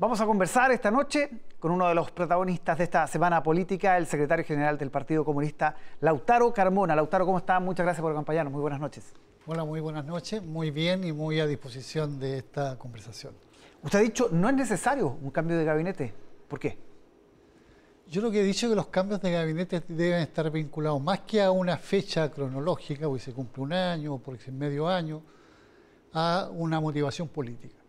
Vamos a conversar esta noche con uno de los protagonistas de esta semana política, el secretario general del Partido Comunista, Lautaro Carmona. Lautaro, ¿cómo está? Muchas gracias por acompañarnos. Muy buenas noches. Hola, muy buenas noches. Muy bien y muy a disposición de esta conversación. Usted ha dicho, no es necesario un cambio de gabinete. ¿Por qué? Yo lo que he dicho es que los cambios de gabinete deben estar vinculados más que a una fecha cronológica, porque se cumple un año o porque es medio año, a una motivación política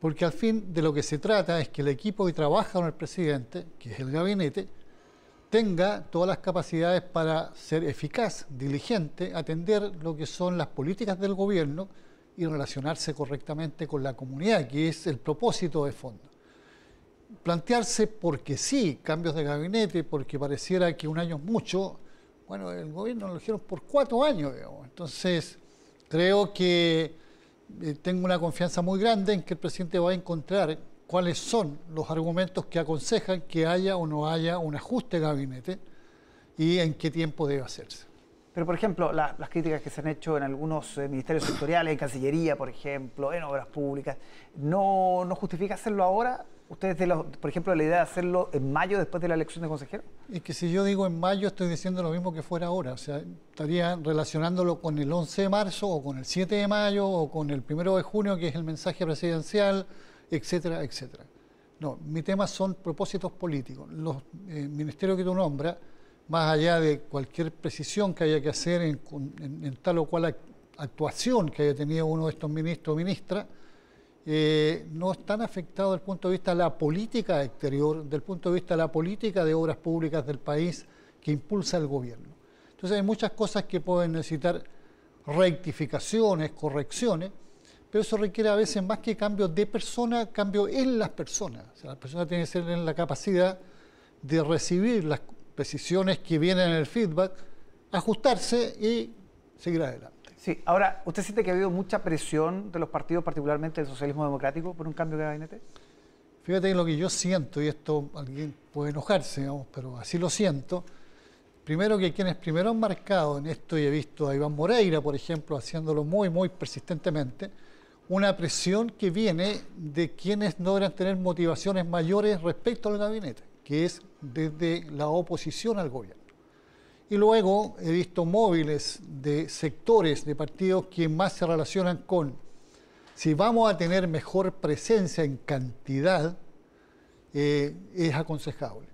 porque al fin de lo que se trata es que el equipo que trabaja con el presidente, que es el gabinete, tenga todas las capacidades para ser eficaz, diligente, atender lo que son las políticas del gobierno y relacionarse correctamente con la comunidad, que es el propósito de fondo. Plantearse porque sí, cambios de gabinete, porque pareciera que un año es mucho, bueno, el gobierno lo eligieron por cuatro años, digamos. Entonces, creo que eh, tengo una confianza muy grande en que el presidente va a encontrar cuáles son los argumentos que aconsejan que haya o no haya un ajuste de gabinete y en qué tiempo debe hacerse. Pero, por ejemplo, las críticas que se han hecho en algunos eh, ministerios sectoriales, en Cancillería, por ejemplo, en obras públicas, ¿no, no justifica hacerlo ahora? ¿Ustedes, de por ejemplo, la idea de hacerlo en mayo después de la elección de consejero? Es que si yo digo en mayo, estoy diciendo lo mismo que fuera ahora. O sea, estaría relacionándolo con el 11 de marzo o con el 7 de mayo o con el 1 de junio, que es el mensaje presidencial, etcétera, etcétera. No, mi tema son propósitos políticos. Los eh, ministerios que tú nombras, más allá de cualquier precisión que haya que hacer en, en tal o cual actuación que haya tenido uno de estos ministros o ministras, eh, no están afectados desde el punto de vista de la política exterior, del punto de vista de la política de obras públicas del país que impulsa el gobierno. Entonces hay muchas cosas que pueden necesitar rectificaciones, correcciones, pero eso requiere a veces más que cambio de persona, cambio en las personas. O sea, la persona tiene que ser en la capacidad de recibir las precisiones que vienen en el feedback, ajustarse y seguir adelante. Sí, ahora, ¿usted siente que ha habido mucha presión de los partidos, particularmente del socialismo democrático, por un cambio de gabinete? Fíjate que lo que yo siento, y esto alguien puede enojarse, pero así lo siento, primero que quienes primero han marcado en esto, y he visto a Iván Moreira, por ejemplo, haciéndolo muy, muy persistentemente, una presión que viene de quienes no logran tener motivaciones mayores respecto al gabinete, que es desde la oposición al gobierno. Y luego he visto móviles de sectores de partidos que más se relacionan con si vamos a tener mejor presencia en cantidad, eh, es aconsejable.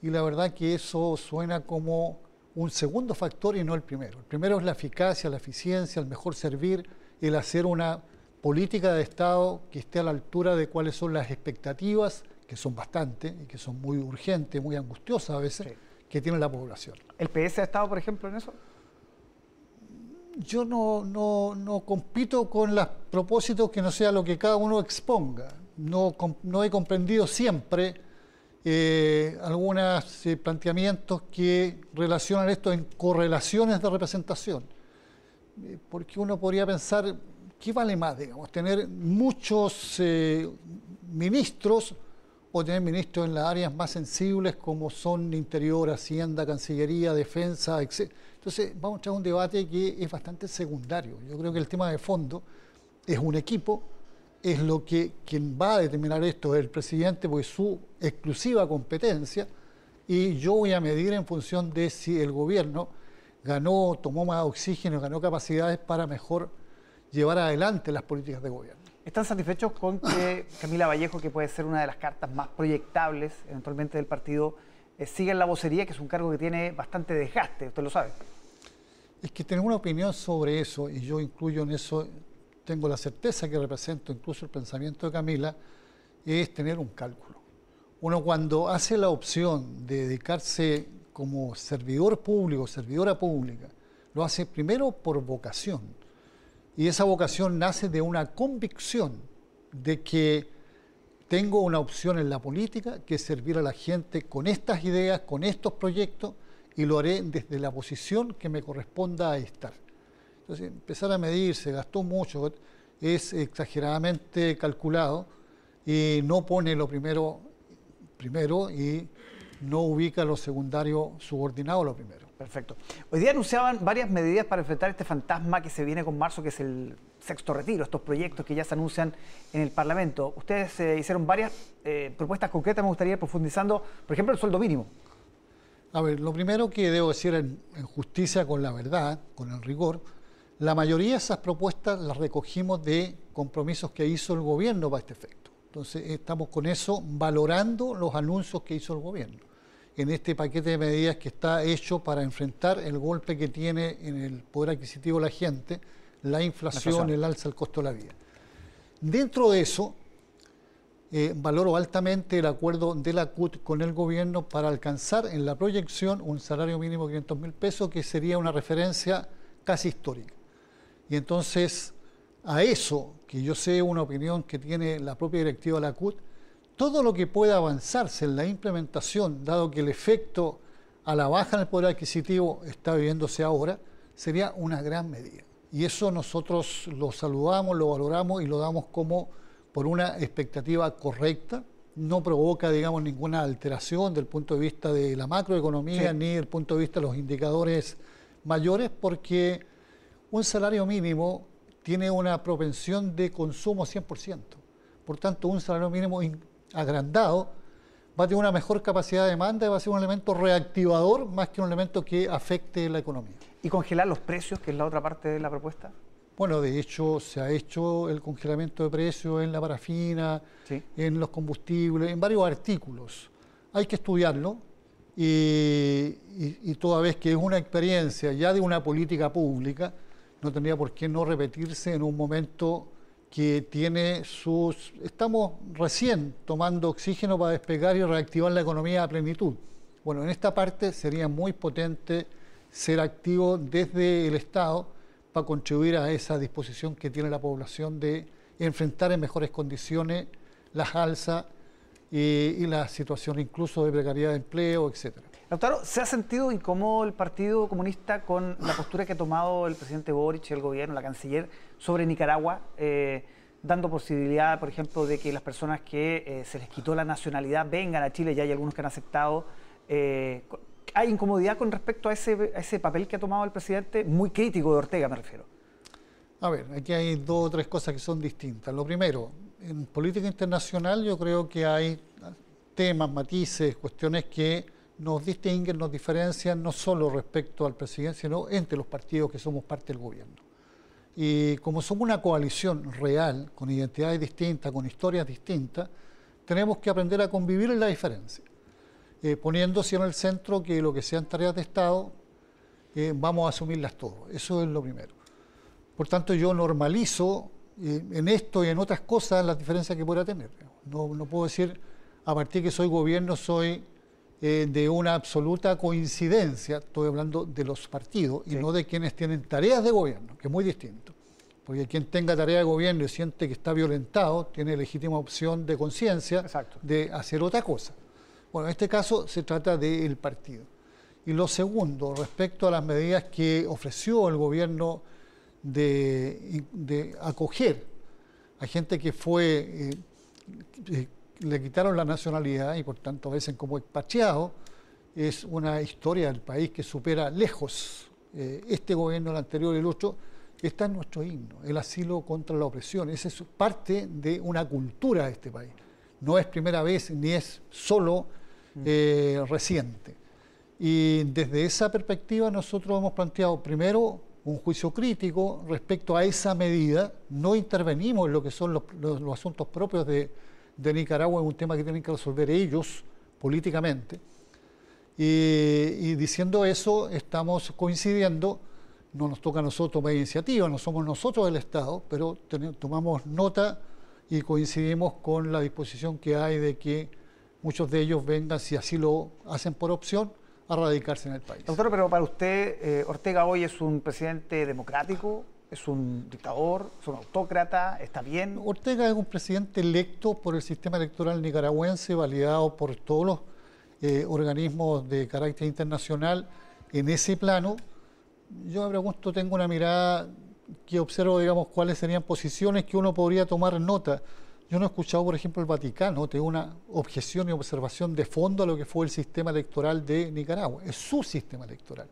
Y la verdad que eso suena como un segundo factor y no el primero. El primero es la eficacia, la eficiencia, el mejor servir, el hacer una política de Estado que esté a la altura de cuáles son las expectativas, que son bastantes y que son muy urgentes, muy angustiosas a veces que tiene la población. ¿El PS ha estado, por ejemplo, en eso? Yo no, no, compito con los propósitos que no sea lo que cada uno exponga. No, no he comprendido siempre eh, algunos eh, planteamientos que relacionan esto en correlaciones de representación. Eh, porque uno podría pensar, ¿qué vale más, digamos? Tener muchos ministros o tener ministros en las áreas más sensibles como son Interior, Hacienda, Cancillería, Defensa, etc. Entonces vamos a entrar un debate que es bastante secundario. Yo creo que el tema de fondo es un equipo, es lo que quien va a determinar esto es el presidente, pues su exclusiva competencia, y yo voy a medir en función de si el gobierno ganó, tomó más oxígeno, ganó capacidades para mejor llevar adelante las políticas de gobierno. ¿Están satisfechos con que Camila Vallejo, que puede ser una de las cartas más proyectables eventualmente del partido, eh, siga en la vocería, que es un cargo que tiene bastante desgaste, usted lo sabe? Es que tengo una opinión sobre eso, y yo incluyo en eso, tengo la certeza que represento incluso el pensamiento de Camila, es tener un cálculo. Uno cuando hace la opción de dedicarse como servidor público, servidora pública, lo hace primero por vocación y esa vocación nace de una convicción de que tengo una opción en la política que es servir a la gente con estas ideas, con estos proyectos, y lo haré desde la posición que me corresponda a estar. Entonces, empezar a medir, se gastó mucho, es exageradamente calculado y no pone lo primero primero y no ubica lo secundario subordinado a lo primero. Perfecto. Hoy día anunciaban varias medidas para enfrentar este fantasma que se viene con marzo, que es el sexto retiro, estos proyectos que ya se anuncian en el Parlamento. Ustedes eh, hicieron varias eh, propuestas concretas, me gustaría ir profundizando, por ejemplo, el sueldo mínimo. A ver, lo primero que debo decir en, en justicia con la verdad, con el rigor, la mayoría de esas propuestas las recogimos de compromisos que hizo el gobierno para este efecto. Entonces, estamos con eso valorando los anuncios que hizo el gobierno en este paquete de medidas que está hecho para enfrentar el golpe que tiene en el poder adquisitivo la gente, la inflación, el alza del costo de la vida. Dentro de eso, eh, valoro altamente el acuerdo de la CUT con el gobierno para alcanzar en la proyección un salario mínimo de 500 mil pesos, que sería una referencia casi histórica. Y entonces, a eso, que yo sé una opinión que tiene la propia directiva de la CUT, todo lo que pueda avanzarse en la implementación, dado que el efecto a la baja en el poder adquisitivo está viviéndose ahora, sería una gran medida. Y eso nosotros lo saludamos, lo valoramos y lo damos como por una expectativa correcta. No provoca, digamos, ninguna alteración del punto de vista de la macroeconomía ni del punto de vista de los indicadores mayores, porque un salario mínimo tiene una propensión de consumo 100%. Por tanto, un salario mínimo agrandado, va a tener una mejor capacidad de demanda y va a ser un elemento reactivador más que un elemento que afecte la economía. ¿Y congelar los precios, que es la otra parte de la propuesta? Bueno, de hecho se ha hecho el congelamiento de precios en la parafina, en los combustibles, en varios artículos. Hay que estudiarlo y, y toda vez que es una experiencia ya de una política pública, no tendría por qué no repetirse en un momento que tiene sus... Estamos recién tomando oxígeno para despegar y reactivar la economía a plenitud. Bueno, en esta parte sería muy potente ser activo desde el Estado para contribuir a esa disposición que tiene la población de enfrentar en mejores condiciones las alzas y, la situación incluso de precariedad de empleo, etcétera. Doctor, ¿se ha sentido incómodo el Partido Comunista con la postura que ha tomado el presidente Boric, el gobierno, la canciller, sobre Nicaragua, eh, dando posibilidad, por ejemplo, de que las personas que eh, se les quitó la nacionalidad vengan a Chile, ya hay algunos que han aceptado? Eh, ¿Hay incomodidad con respecto a ese, a ese papel que ha tomado el presidente? Muy crítico de Ortega, me refiero. A ver, aquí hay dos o tres cosas que son distintas. Lo primero, en política internacional yo creo que hay temas, matices, cuestiones que nos distinguen, nos diferencian no solo respecto al presidente, sino entre los partidos que somos parte del gobierno. Y como somos una coalición real, con identidades distintas, con historias distintas, tenemos que aprender a convivir en la diferencia, eh, poniéndose en el centro que lo que sean tareas de Estado, eh, vamos a asumirlas todos. Eso es lo primero. Por tanto, yo normalizo eh, en esto y en otras cosas las diferencias que pueda tener. No, no puedo decir, a partir de que soy gobierno, soy eh, de una absoluta coincidencia, estoy hablando de los partidos y no de quienes tienen tareas de gobierno, que es muy distinto. Porque quien tenga tarea de gobierno y siente que está violentado, tiene legítima opción de conciencia de hacer otra cosa. Bueno, en este caso se trata del partido. Y lo segundo, respecto a las medidas que ofreció el gobierno de, acoger a gente que fue eh, le quitaron la nacionalidad y por tanto a veces como expatriado, es una historia del país que supera lejos eh, este gobierno, el anterior y el otro, está en nuestro himno, el asilo contra la opresión. Esa es parte de una cultura de este país. No es primera vez ni es solo mm. eh, reciente. Y desde esa perspectiva nosotros hemos planteado primero un juicio crítico respecto a esa medida, no intervenimos en lo que son los asuntos propios de, Nicaragua es un tema que tienen que resolver ellos políticamente. Y, diciendo eso, estamos coincidiendo, no nos toca a nosotros tomar iniciativa, no somos nosotros el Estado, pero tomamos nota y coincidimos con la disposición que hay de que muchos de ellos vengan, si así lo hacen por opción, a radicarse en el país. Doctor, pero para usted, eh, Ortega hoy es un presidente democrático, ¿Es un dictador? ¿Es un autócrata? ¿Está bien? Ortega es un presidente electo por el sistema electoral nicaragüense, validado por todos los eh, organismos de carácter internacional en ese plano. Yo me pregunto, tengo una mirada que observo, digamos, cuáles serían posiciones que uno podría tomar nota. Yo no he escuchado, por ejemplo, el Vaticano, tengo una objeción y observación de fondo a lo que fue el sistema electoral de Nicaragua. Es su sistema electoral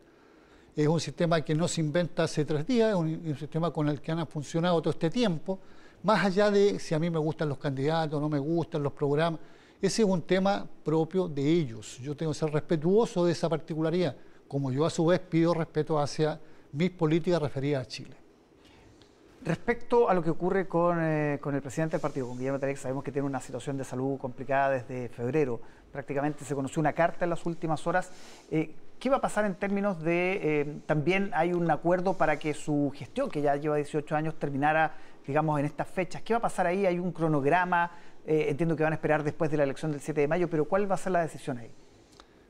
es un sistema que no se inventa hace tres días, es un, sistema con el que han funcionado todo este tiempo, más allá de si a mí me gustan los candidatos, no me gustan los programas, ese es un tema propio de ellos. Yo tengo que ser respetuoso de esa particularidad, como yo a su vez pido respeto hacia mis políticas referidas a Chile. Respecto a lo que ocurre con, eh, el presidente del partido, con Guillermo Tarek, sabemos que tiene una situación de salud complicada desde febrero. Prácticamente se conoció una carta en las últimas horas. Eh, ¿Qué va a pasar en términos de, eh, también hay un acuerdo para que su gestión, que ya lleva 18 años, terminara, digamos, en estas fechas? ¿Qué va a pasar ahí? ¿Hay un cronograma? entiendo que van a esperar después de la elección del 7 de mayo, pero ¿cuál va a ser la decisión ahí?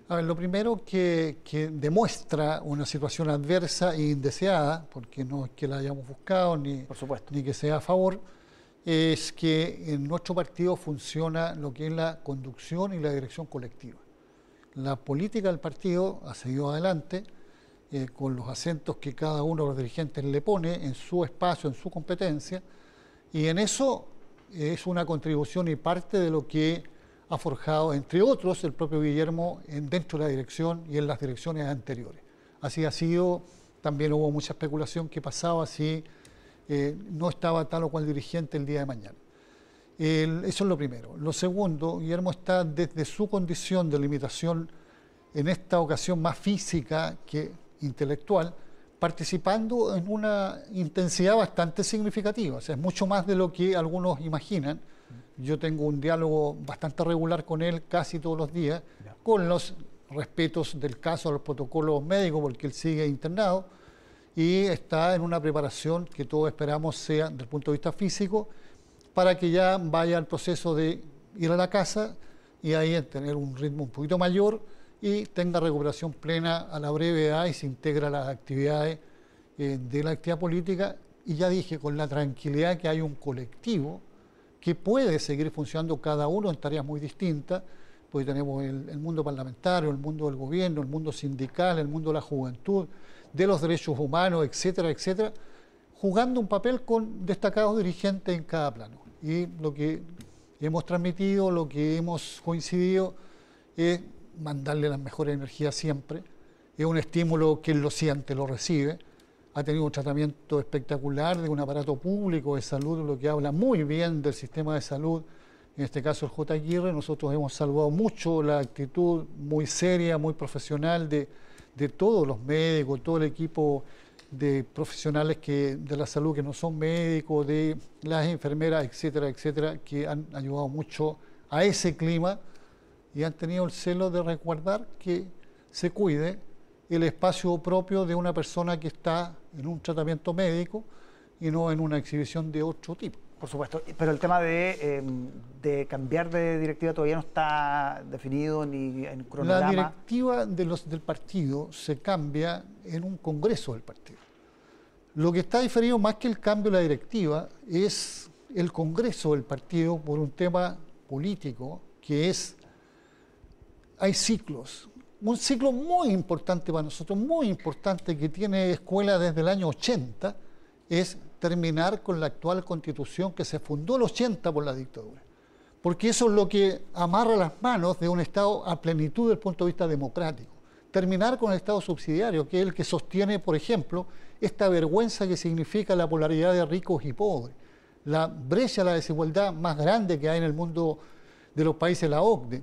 A ver, lo primero que, demuestra una situación adversa e indeseada, porque no es que la hayamos buscado ni, ni que sea a favor, es que en nuestro partido funciona lo que es la conducción y la dirección colectiva. La política del partido ha seguido adelante eh, con los acentos que cada uno de los dirigentes le pone en su espacio, en su competencia, y en eso es una contribución y parte de lo que ha forjado, entre otros, el propio Guillermo en, dentro de la dirección y en las direcciones anteriores. Así ha sido, también hubo mucha especulación que pasaba si eh, no estaba tal o cual dirigente el día de mañana. eso es lo primero. Lo segundo, Guillermo está desde su condición de limitación, en esta ocasión más física que intelectual, participando en una intensidad bastante significativa. O sea, es mucho más de lo que algunos imaginan yo tengo un diálogo bastante regular con él casi todos los días, con los respetos del caso a los protocolos médicos, porque él sigue internado y está en una preparación que todos esperamos sea, desde el punto de vista físico, para que ya vaya al proceso de ir a la casa y ahí tener un ritmo un poquito mayor y tenga recuperación plena a la brevedad y se integra a las actividades eh, de la actividad política. Y ya dije, con la tranquilidad que hay un colectivo, que puede seguir funcionando cada uno en tareas muy distintas, porque tenemos el, mundo parlamentario, el mundo del gobierno, el mundo sindical, el mundo de la juventud, de los derechos humanos, etcétera, etcétera, jugando un papel con destacados dirigentes en cada plano. Y lo que hemos transmitido, lo que hemos coincidido es mandarle las mejores energías siempre. Es un estímulo que lo siente, lo recibe ha tenido un tratamiento espectacular de un aparato público de salud, lo que habla muy bien del sistema de salud, en este caso el J. Aguirre. Nosotros hemos salvado mucho la actitud muy seria, muy profesional de, todos los médicos, todo el equipo de profesionales que, de la salud que no son médicos, de las enfermeras, etcétera, etcétera, que han ayudado mucho a ese clima y han tenido el celo de recordar que se cuide el espacio propio de una persona que está en un tratamiento médico y no en una exhibición de otro tipo. Por supuesto, pero el tema de, em, cambiar de directiva todavía no está definido ni en cronograma. La directiva de los, del partido se cambia en un congreso del partido. Lo que está diferido más que el cambio de la directiva es el congreso del partido por un tema político que es, hay ciclos, un ciclo muy importante para nosotros, muy importante, que tiene escuela desde el año 80, es terminar con la actual constitución que se fundó el 80 por la dictadura. Porque eso es lo que amarra las manos de un Estado a plenitud desde el punto de vista democrático. Terminar con el Estado subsidiario, que es el que sostiene, por ejemplo, esta vergüenza que significa la polaridad de ricos y pobres, la brecha, la desigualdad más grande que hay en el mundo de los países de la OCDE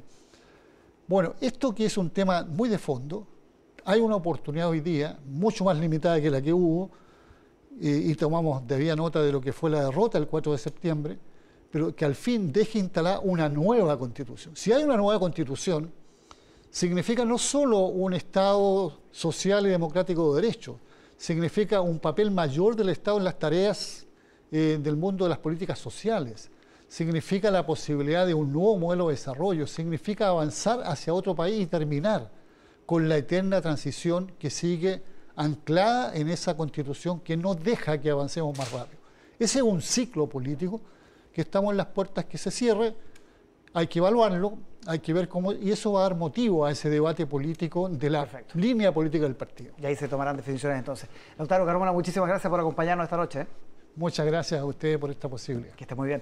bueno, esto que es un tema muy de fondo, hay una oportunidad hoy día, mucho más limitada que la que hubo, y, tomamos debía nota de lo que fue la derrota el 4 de septiembre, pero que al fin deje instalar una nueva constitución. Si hay una nueva constitución, significa no solo un Estado social y democrático de derecho, significa un papel mayor del Estado en las tareas eh, del mundo de las políticas sociales, significa la posibilidad de un nuevo modelo de desarrollo, significa avanzar hacia otro país y terminar con la eterna transición que sigue anclada en esa constitución que no deja que avancemos más rápido. Ese es un ciclo político que estamos en las puertas que se cierre, hay que evaluarlo, hay que ver cómo, y eso va a dar motivo a ese debate político de la línea política del partido. Y ahí se tomarán definiciones entonces. Doctor Carmona, muchísimas gracias por acompañarnos esta noche. ¿eh? Muchas gracias a ustedes por esta posibilidad. Que esté muy bien.